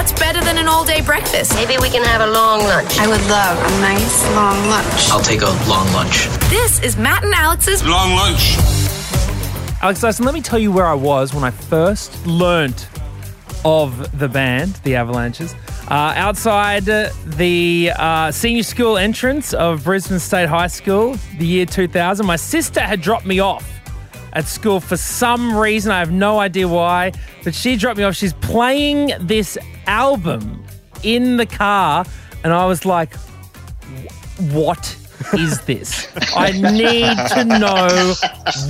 What's better than an all day breakfast? Maybe we can have a long lunch. I would love a nice long lunch. I'll take a long lunch. This is Matt and Alex's Long lunch. Alex Dyson, let me tell you where I was when I first learnt of the band, the Avalanches. Uh, outside uh, the uh, senior school entrance of Brisbane State High School, the year 2000, my sister had dropped me off at school for some reason. I have no idea why, but she dropped me off. She's playing this album in the car, and I was like, what is this? I need to know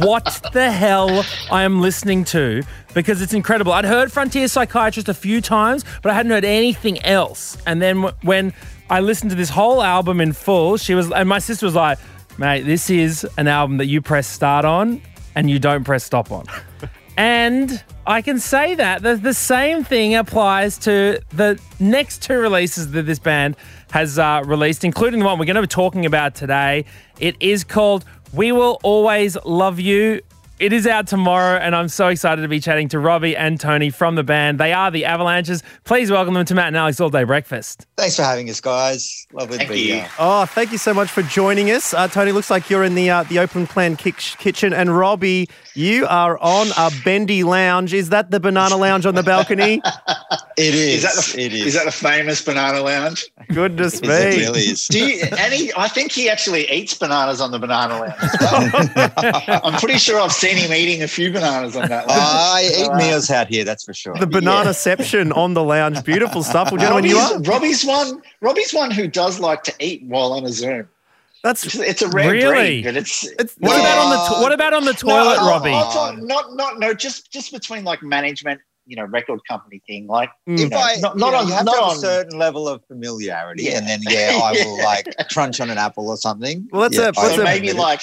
what the hell I am listening to because it's incredible. I'd heard Frontier Psychiatrist a few times, but I hadn't heard anything else. And then when I listened to this whole album in full, she was, and my sister was like, mate, this is an album that you press start on and you don't press stop on. And I can say that the, the same thing applies to the next two releases that this band has uh, released, including the one we're going to be talking about today. It is called We Will Always Love You. It is out tomorrow, and I'm so excited to be chatting to Robbie and Tony from the band. They are the Avalanches. Please welcome them to Matt and Alex All Day Breakfast. Thanks for having us, guys. Lovely Thank to be you. here. Oh, thank you so much for joining us, uh, Tony. Looks like you're in the uh, the open plan kick- kitchen, and Robbie, you are on a bendy lounge. Is that the banana lounge on the balcony? It is. Is that the, it is. is that the famous banana lounge? Goodness me! It really is. Do you, and he, I think he actually eats bananas on the banana lounge. well. I'm pretty sure I've seen him eating a few bananas on that lounge. I eat Uh, meals out here, that's for sure. The banana section on the lounge. Beautiful stuff. Well, gentlemen, you are. Robbie's, Robbie's one. Robbie's one who does like to eat while on a Zoom. That's It's, it's a rare Really? breed, but it's. it's, What No. about on the to- what about on the toilet, no, Robbie? I'll talk- not, not, no. Just, just between like management, you know, record company thing. Like, Mm. you if know, I, not, not know, on, you have not on. a certain level of familiarity, Yeah. and then yeah, I will Yeah. like crunch on an apple or something. Well, that's Yeah, a- I that's so a- maybe like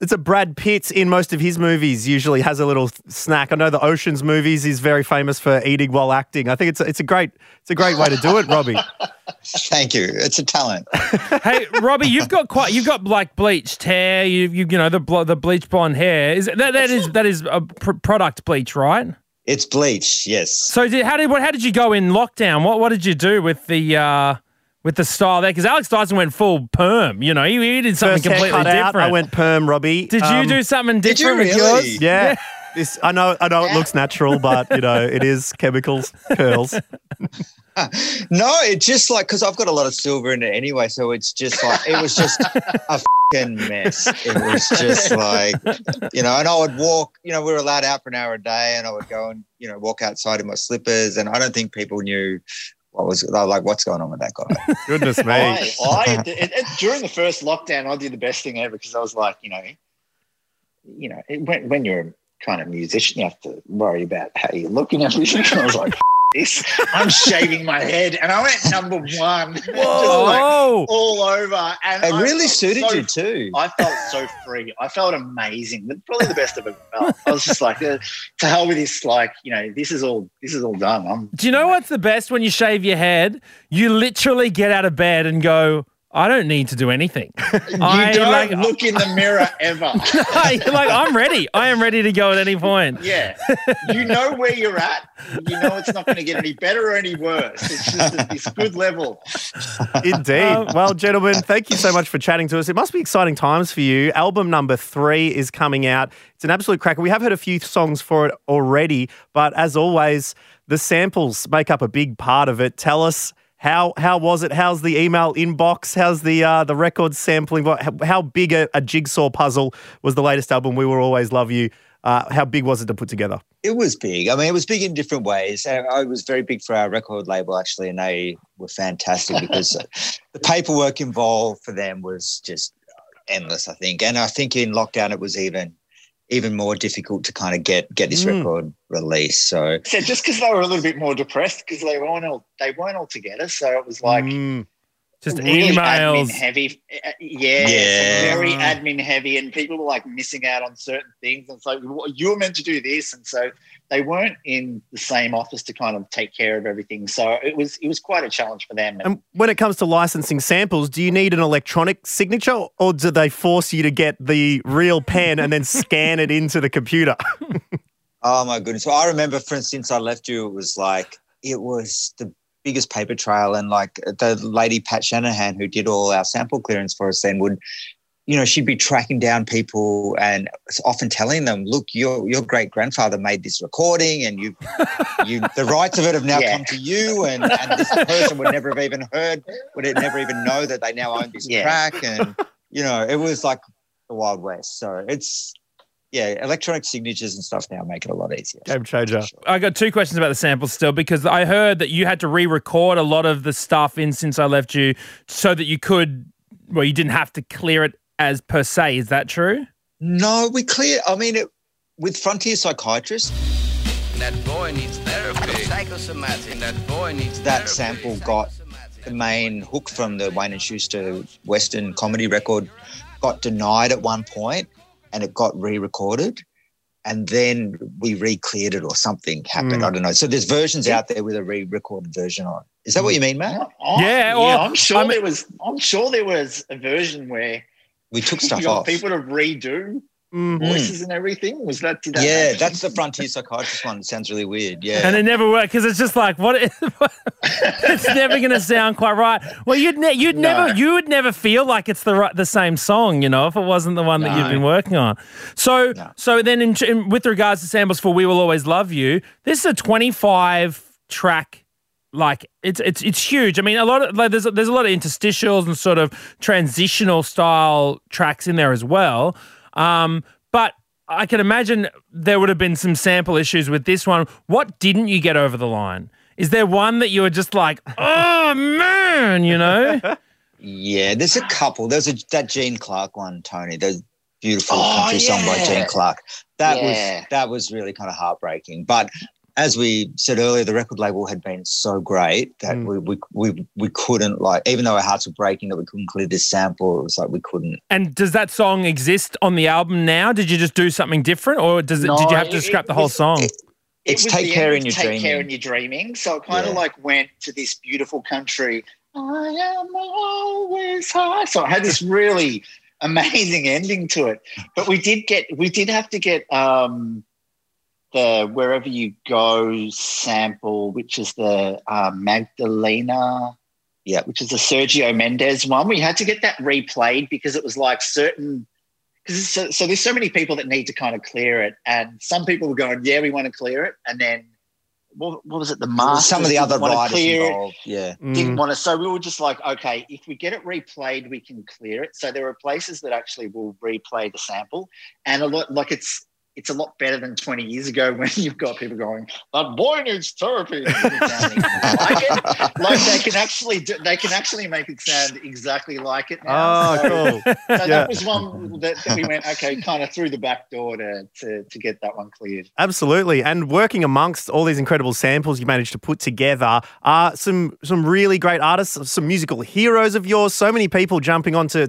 it's a Brad Pitt in most of his movies. Usually has a little snack. I know the Ocean's movies. He's very famous for eating while acting. I think it's a, it's a great it's a great way to do it, Robbie. Thank you. It's a talent. hey, Robbie, you've got quite you've got like bleached hair. You you you know the the bleach blonde hair. Is that that is that is a pr- product bleach, right? It's bleach. Yes. So did, how did what how did you go in lockdown? What what did you do with the uh with the style there? Because Alex Dyson went full perm. You know, he, he did something First completely different. out. I went perm, Robbie. did you Um, do something Did you different with really? yours? Yeah. This, I know. I know it looks natural, but you know it is chemicals, curls. No, it's just like because I've got a lot of silver in it anyway, so it's just like it was just a fucking mess. It was just like you know, and I would walk. You know, we were allowed out for an hour a day, and I would go and you know walk outside in my slippers, and I don't think people knew what was. They were like, "What's going on with that guy?" Goodness me. I, I it, it, during the first lockdown, I did the best thing ever because I was like, you know, you know, it, when when you're a kind of musician, you have to worry about how you look and everything. I was like, this, I'm shaving my head, and I went number one, just like all over, and It I really suited so you too. I felt so free. I felt amazing. Probably the best I've ever felt. I was just like, uh, to hell with this. Like, you know, this is all. This is all done. I'm. Do you know what's the best when you shave your head? You literally get out of bed and go, I don't need to do anything. You I, don't like- look in the mirror ever. You're like, I'm ready. I am ready to go at any point. Yeah, you know where you're at. You know it's not going to get any better or any worse. It's just at this good level. Indeed. Um, well, gentlemen, thank you so much for chatting to us. It must be exciting times for you. Album number three is coming out. It's an absolute cracker. We have heard a few songs for it already, but as always, the samples make up a big part of it. Tell us how how was it? How's the email inbox? How's the uh, the record sampling? How, how big a, a jigsaw puzzle was the latest album? We will always love you. Uh, how big was it to put together? It was big. I mean, it was big in different ways. I I was very big for our record label, actually, and they were fantastic because the paperwork involved for them was just endless. I think, and I think in lockdown it was even even more difficult to kind of get get this Mm. record released. So So just because they were a little bit more depressed because they weren't all they weren't all together, so it was like Mm. Just really emails. admin heavy. Uh, Yeah, Yeah. very admin heavy, and people were like missing out on certain things. And so you were meant to do this, and so they weren't in the same office to kind of take care of everything. So it was it was quite a challenge for them. And when it comes to licensing samples, do you need an electronic signature or do they force you to get the real pen and then scan it into the computer? Oh my goodness! Well, I remember, for instance, I left you. It was like it was the biggest paper trail. And like the lady Pat Shanahan, who did all our sample clearance for us, then would, you know, she'd be tracking down people and often telling them, "Look, your your great grandfather made this recording, and you, you, the rights of it have now Yeah. come to you, and, and this person would never have even heard, would it never even know that they now own this Yeah. track, and you know, it was like the Wild West. So it's yeah, electronic signatures and stuff now make it a lot easier. Game changer. I got two questions about the samples still because I heard that you had to re-record a lot of the stuff in since I left you so that you could well you didn't have to clear it as per se. Is that true? No, we clear. I mean, it, with Frontier Psychiatrist, That boy needs therapy. Psychosomatic. That boy needs that therapy. sample got the main hook from the Wayne and Shuster Western comedy record got denied at one point, and it got re-recorded, and then we re-cleared it or something happened. Mm. I don't know. So there's versions out there with a re-recorded version on. Is that what you mean, Matt? Oh, Yeah, well, I'm sure I mean- there was. I'm sure there was a version where We took you stuff got off. people to redo Mm. voices and everything. Was that? Did that Yeah, happen? that's the Frontier Psychiatrist one. It sounds really weird. Yeah. And it never worked because it's just like what it's never going to sound quite right. Well, you'd ne- you'd No. never you would never feel like it's the right, the same song, you know, if it wasn't the one that you've been working on. So No. so then in, in, with regards to samples for "We Will Always Love You," this is a twenty five track. Like it's it's it's huge. I mean, a lot of like there's there's a lot of interstitials and sort of transitional style tracks in there as well. Um, but I can imagine there would have been some sample issues with this one. What didn't you get over the line? Is there one that you were just like, oh man, you know? Yeah, there's a couple. There's a that Gene Clark one, Tony. The beautiful Oh, country song by yeah. Gene Clark. That Yeah. was that was really kind of heartbreaking. But as we said earlier, the record label had been so great that Mm. we, we we we couldn't like, even though our hearts were breaking that we couldn't clear this sample. It was like we couldn't. and does that song exist on the album now? Did you just do something different, or does it? No, did you have to it- scrap it the whole was- song? it- It's was Take Care in of Your Take Dreaming. Care in Your Dreaming. So it kind of Yeah. like went to this beautiful country. I am always high. So it had this really amazing ending to it. But we did get, we did have to get um, the Wherever You Go sample, which is the uh, Magalenha. Yeah. Which is the Sergio Mendes one. We had to get that replayed because it was like certain because so, so there's so many people that need to kind of clear it, and some people were going, "Yeah, we want to clear it," and then what, what was it? The masters Some of the other want to writers clear it, involved. Yeah. didn't Mm. want to. So we were just like, okay, if we get it replayed, we can clear it. So there are places that actually will replay the sample, and a lot like it's it's a lot better than 20 years ago when you've got people going, "That boy needs therapy." And it sounds like it. Like they can actually do, they can actually make it sound exactly like it now. Oh, So- cool. so Yeah. that was one that, that we went okay, kind of through the back door to, to to get that one cleared. Absolutely. And working amongst all these incredible samples you managed to put together are some some really great artists, some musical heroes of yours, so many people jumping on to,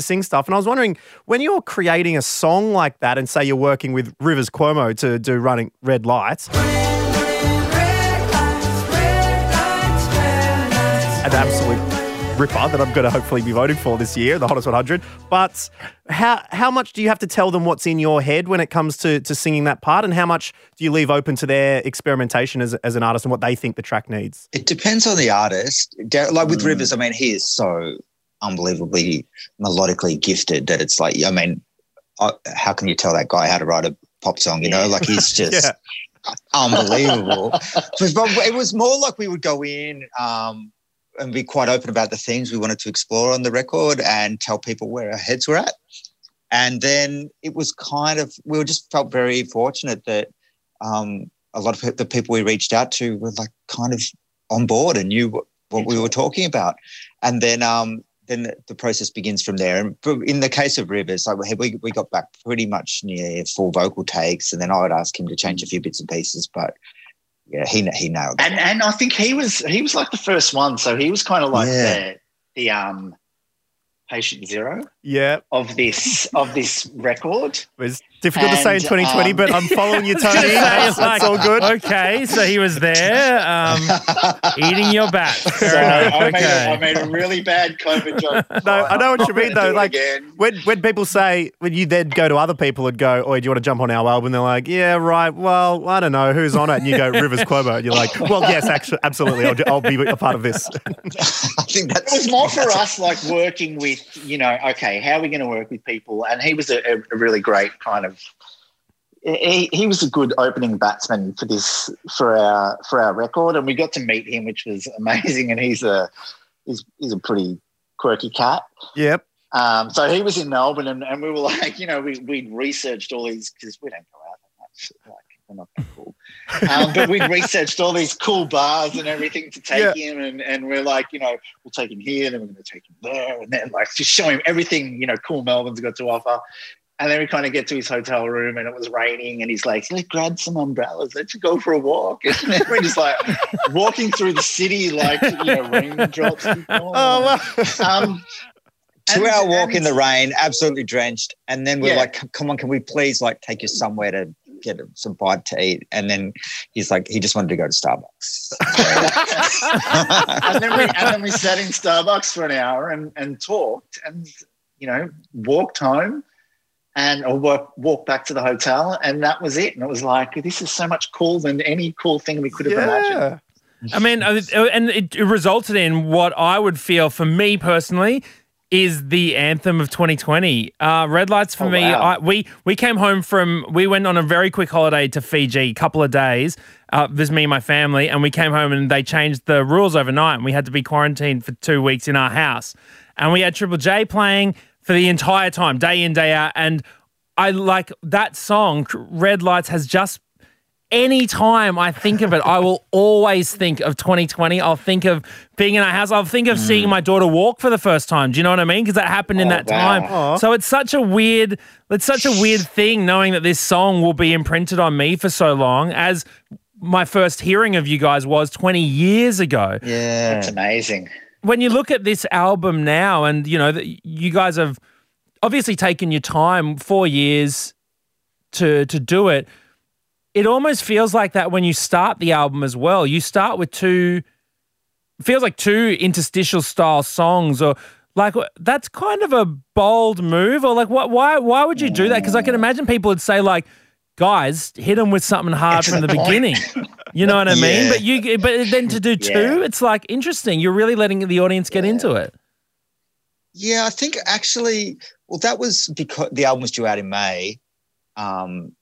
to, sing stuff. And I was wondering, when you're creating a song like that and say you're working with Rivers Cuomo to do Running Red Lights, an absolute ripper that I'm going to hopefully be voting for this year, the Hottest 100. But how how much do you have to tell them what's in your head when it comes to, to singing that part, and how much do you leave open to their experimentation as, as an artist and what they think the track needs? It depends on the artist. Like with Mm. Rivers, I mean, he is so unbelievably melodically gifted that it's like, I mean, I, how can you tell that guy how to write a pop song? You know, like he's just Yeah. unbelievable. but it was more like we would go in um, and be quite open about the themes we wanted to explore on the record and tell people where our heads were at. And then it was kind of, we were just felt very fortunate that um, a lot of the people we reached out to were like kind of on board and knew what, what we were talking about. And then um, then the, the process begins from there. And in the case of Rivers, like we, we got back pretty much near full vocal takes, and then I would ask him to change a few bits and pieces, but yeah, he he nailed it. And and I think he was he was like the first one, so he was kind of like Yeah. the the um patient zero Yeah, of this of this record. it's difficult to say in 2020, um, but I'm following you, Tony. it's like, all good. Okay, so he was there um, eating your bat. Fair So enough. I, made a, I made a really bad COVID joke. No, I know what you mean though. Like when when people say when you then go to other people and go, "Oh, do you want to jump on our album?" They're like, "Yeah, right. Well, I don't know who's on it." And you go, "Rivers Cuomo," and you're like, "Well, yes, actually, absolutely. I'll, I'll be a part of this." I think that was more for us like working with you know okay how are we going to work with people? And he was a, a- really great kind of he, he was a good opening batsman for this for our for our record. And we got to meet him which was amazing. And he's a he's, he's a pretty quirky cat. Yep. um, so he was in Melbourne and, and we were like you know we, we'd researched all these because we don't go out that much like we're not that cool um, but we'd researched all these cool bars and everything to take Yeah. him, and, and we're like, you know, we'll take him here, then we're going to take him there, and then like just show him everything, you know, cool Melbourne's got to offer. And then we kind of get to his hotel room, and it was raining, and he's like, "Let's grab some umbrellas. Let's go for a walk." And then we're just like walking through the city, like you know, raindrops. keep falling. Oh well. Um, two and- hour walk and in the rain, absolutely drenched. And then we're Yeah. like, come on, can we please like take you somewhere to get some bite to eat? And then he's like, he just wanted to go to Starbucks. and then we and then we sat in Starbucks for an hour and, and talked and you know walked home and or walk, walked back to the hotel and that was it and it was like this is so much cooler than any cool thing we could have imagined. I mean, and it it resulted in what I would feel for me personally is the anthem of 2020. Uh, Red lights for Oh, me. wow. I, we we came home from we went on a very quick holiday to Fiji, a couple of days. Uh, this me and my family, and we came home and they changed the rules overnight, and we had to be quarantined for two weeks in our house. And we had Triple J playing for the entire time, day in day out, and I like that song. Red Lights has just anytime I think of it, I will always think of 2020. I'll think of being in our house. I'll think of mm. seeing my daughter walk for the first time. Do you know what I mean? Because that happened in Oh, that wow. time. Aw. So it's such a weird, it's such a weird thing knowing that this song will be imprinted on me for so long as my first hearing of you guys was 20 years ago yeah. That's amazing. when you look at this album now, and you know, that you guys have obviously taken your time, four years to to do it. It almost feels like that when you start the album as well. You start with two, feels like two interstitial style songs, or like that's kind of a bold move, or like what? Why? Why would you do that? Because I can imagine people would say like, guys, hit them with something hard from the beginning. You know what I mean? Yeah. But you, but then to do two, Yeah. it's like interesting. You're really letting the audience get into it. Yeah, I think actually, well, that was because the album was due out in May, um,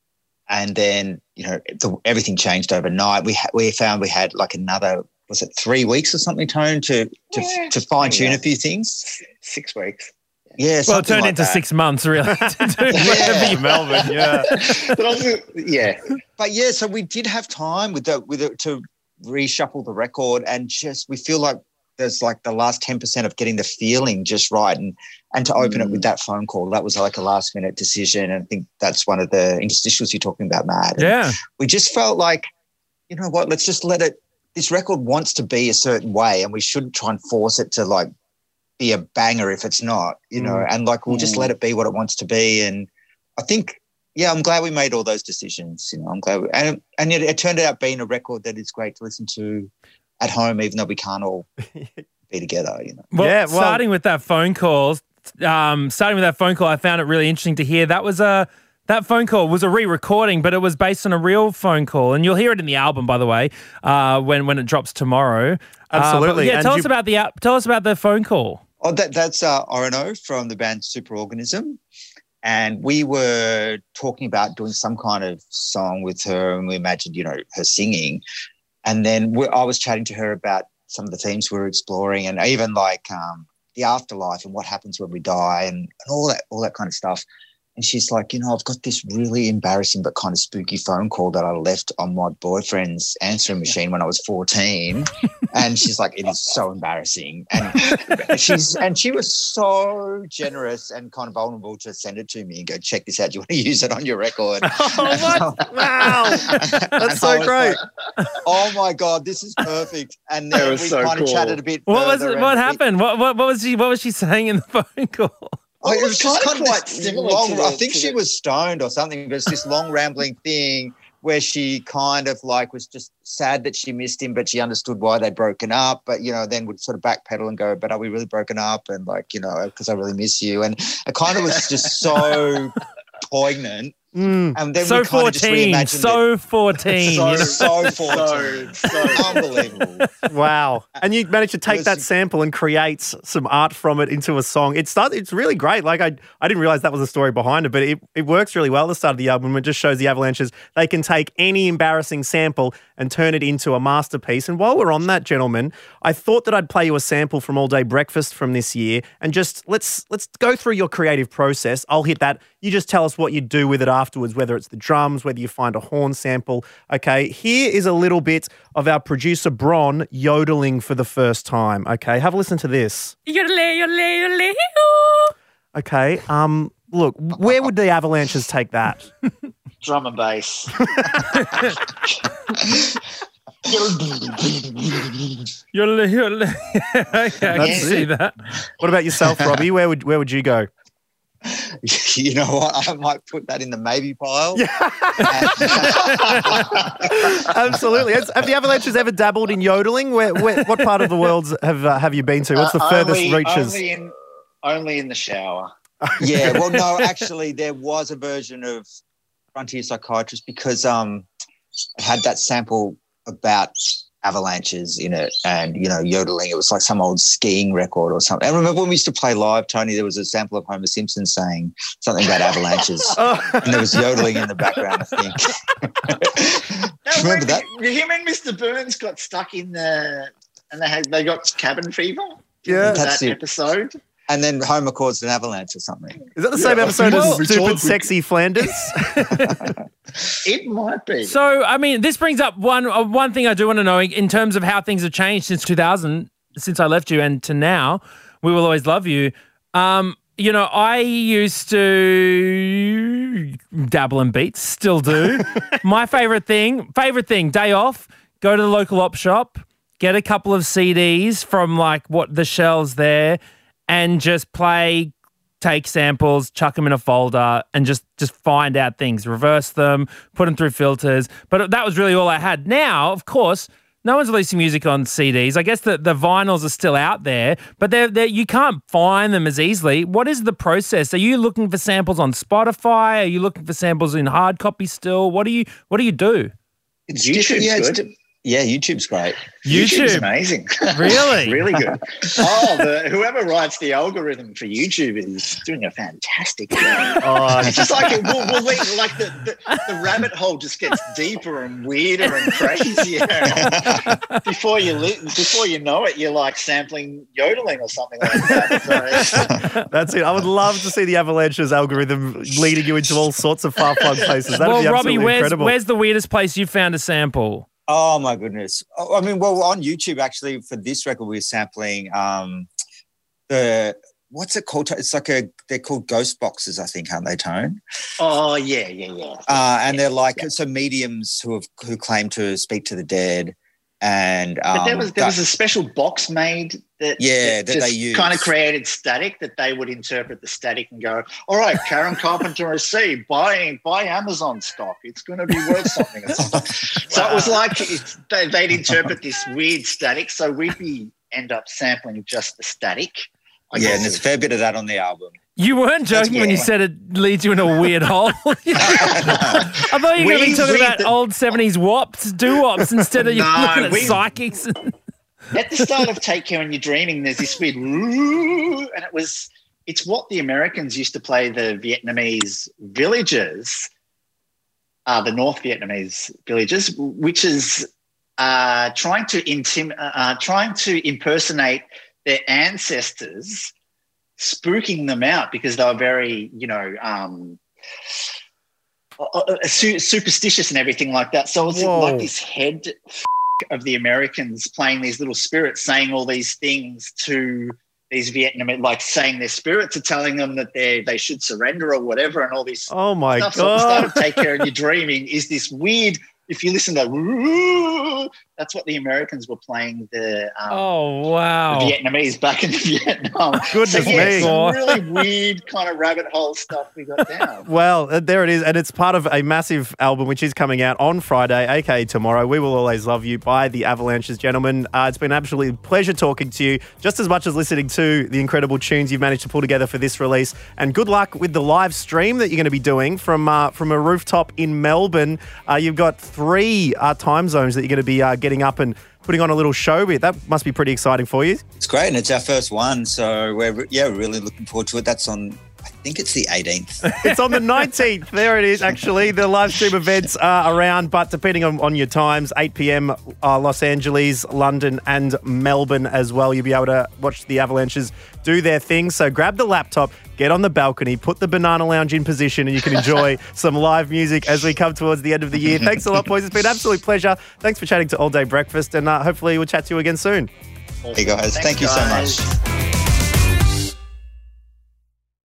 and then you know the, everything changed overnight. We ha- we found we had like another was it three weeks or something, Tone, to to, Yeah, to fine tune yeah. a few things. Six weeks. Yeah, Well, it turned like into that. six months, really. to do whatever you- Melbourne, yeah. But also, yeah, But yeah, so we did have time with the with it to reshuffle the record and just we feel like there's like the last 10% of getting the feeling just right and and to open it with that phone call. That was like a last minute decision and i think that's one of the interstitials you're talking about matt. And yeah. we just felt like you know what let's just let it this record wants to be a certain way and we shouldn't try and force it to like be a banger if it's not you know? And like we'll just Mm. let it be what it wants to be and i think yeah i'm glad we made all those decisions you know? I'm glad we, and and it, it turned out being a record that is great to listen to at home even though we can't all be together you know Well, Yeah, well- starting with that phone call, um, starting with that phone call, I found it really interesting to hear. That was a that phone call was a re-recording, but it was based on a real phone call, and you'll hear it in the album, by the way, uh, when when it drops tomorrow. Uh, Absolutely, yeah, and tell you- us about the al- tell us about the phone call. Oh, that, that's uh, Orono from the band Superorganism. And we were talking about doing some kind of song with her, and we imagined, you know, her singing. And then we, I was chatting to her about some of the themes we were exploring, and even like um, the afterlife and what happens when we die, and, and all that, all that kind of stuff. And she's like, you know, I've got this really embarrassing but kind of spooky phone call that I left on my boyfriend's answering machine when I was 14. and she's like, it is so embarrassing. And she's and she was so generous and kind of vulnerable to send it to me and go, check this out. Do you want to use it on your record? Oh, what? Wow. That's so great. like, oh my god, this is perfect. And then we so kind of chatted a bit. What was it? What we- happened? What, what what was she what was she saying in the phone call? Oh, it Well, was just kind of quite similar long. the- I think she the- was stoned or something, but it's this long rambling thing where she kind of like was just sad that she missed him, but she understood why they'd broken up. But you know, then would sort of backpedal and go, "But are we really broken up?" And like, you know, because I really miss you. And it kind of was just so poignant. Mm. And then so we kind of just fourteen, reimagined so fourteen. So- you know? so so, 14. so, it. Unbelievable. Wow. And you managed to take was- that sample and create some art from it into a song. It start, it's really great. Like I I didn't realize that was the story behind it, but it, it works really well at the start of the album. It just shows the Avalanches they can take any embarrassing sample and turn it into a masterpiece. And while we're on that, gentlemen, I thought that I'd play you a sample from All Day Breakfast from this year and just let's let's go through your creative process. I'll hit that. You just tell us what you do with it afterwards, whether it's the drums, whether you find a horn sample. Okay, here is a little bit of our producer Bron yodeling for the first time. Okay, have a listen to this. Okay, um, look, where would the Avalanches take that? drum and bass. Yodelay, yodelay. okay, I can That's see it. that. What about yourself, Robbie? Where would where would you go? you know what? I might put that in the maybe pile. Absolutely. Has, have the Avalanches ever dabbled in yodeling? Where, where what part of the world have uh, have you been to? What's the Uh, furthest only, reaches? Only in, only in the shower. yeah well no actually there was a version of frontier psychiatrist because um it had that sample about avalanches in it and you know yodeling it was like some old skiing record or something and remember when we used to play live tony there was a sample of homer simpson saying something about avalanches Oh. and there was yodeling in the background i think remember that Him and Mr. Burns got stuck in the, and they had they got cabin fever. Yeah. That's that it. episode. And then homer caused an avalanche or something Is that the same Yeah, episode as Stupid told- Sexy Flanders? It might be. So, I mean, this brings up one uh, one thing I do want to know in terms of how things have changed since 2000, since I left you, and to now. We will always love you. Um, you know, I used to dabble in beats, still do. My favorite thing, favorite thing, day off, go to the local op shop, get a couple of CDs from like what the shelves there, and just play take samples, chuck them in a folder, and just just find out things, reverse them, put them through filters. But that was really all I had. Now, of course, no one's releasing music on CDs. I guess the, the vinyls are still out there, but they're, they're, you can't find them as easily. What is the process? Are you looking for samples on Spotify? Are you looking for samples in hard copy still? What do you What do you do? it's YouTube's different. yeah, it's good. di- yeah youtube's great YouTube's YouTube. amazing. Really? really good. Oh, the, whoever writes the algorithm for YouTube is doing a fantastic job. oh, It's just like it will, will lead, like the, the, the rabbit hole just gets deeper and weirder and crazier. before you li- before you know it, you're like sampling yodeling or something like that. So, that's it. I would love to see the Avalanches algorithm leading you into all sorts of far flung places. That'd well, be Robbie, where's incredible. where's the weirdest place you found a sample? Oh my goodness! Oh, I mean, well, on YouTube actually for this record we're sampling um, the what's it called? It's like a they're called ghost boxes, I think, aren't they, Tone? oh yeah, yeah, yeah. Uh, and they're like yeah. so mediums who have who claim to speak to the dead, and um, But there was there that- was a special box made that Yeah, that they just use. kind of created static that they would interpret the static and go, all right, Karen Carpenter is C, buy buy Amazon stock. It's going to be worth something. or something. So it was like they, they'd interpret this weird static. So we'd be end up sampling just the static. I yeah, and there's a fair bit of that on the album. You weren't joking when you said it leads you in a weird hole. I thought you were going to be talking about old 70s wops, doo wops, instead of you looking at we- psychics. at the start of Take Care and You're Dreaming, there's this weird, and it was, it's what the Americans used to play the Vietnamese villagers, uh, the North Vietnamese villagers, which is uh, trying to intim- uh, uh, trying to impersonate their ancestors, spooking them out because they were very, you know, um, uh, uh, su- superstitious and everything like that. So it's Whoa. like this head of the Americans playing these little spirits, saying all these things to these Vietnamese, like saying their spirits are telling them that they they should surrender or whatever, and all this Oh my stuff. So at the god. start of Take Care of Your Dreaming is this weird. If you listen to that, that's what the Americans were playing the, um, Oh wow. the Vietnamese back in Vietnam. Goodness so, yeah, me. Some really weird kind of rabbit hole stuff we got down. Well, uh, there it is. And it's part of a massive album which is coming out on Friday, aka tomorrow. We Will Always Love You by the Avalanches, gentlemen. Uh, it's been an absolutely pleasure talking to you, just as much as listening to the incredible tunes you've managed to pull together for this release. And good luck with the live stream that you're going to be doing from uh, from a rooftop in Melbourne. Uh, you've got three uh, time zones that you're going to be uh, getting up and putting on a little show with. That must be pretty exciting for you. It's great, and it's our first one, so we're yeah really looking forward to it. That's on, think it's the 18th. It's on the 19th. There it is, actually. The live stream events are around, but depending on, on your times, 8 p.m. Uh, Los Angeles, London, and Melbourne as well. You'll be able to watch the Avalanches do their thing. So grab the laptop, get on the balcony, put the banana lounge in position, and you can enjoy some live music as we come towards the end of the year. Thanks a lot, boys. It's been an absolute pleasure. Thanks for chatting to All Day Breakfast, and uh, hopefully we'll chat to you again soon. Hey guys, thank you so much.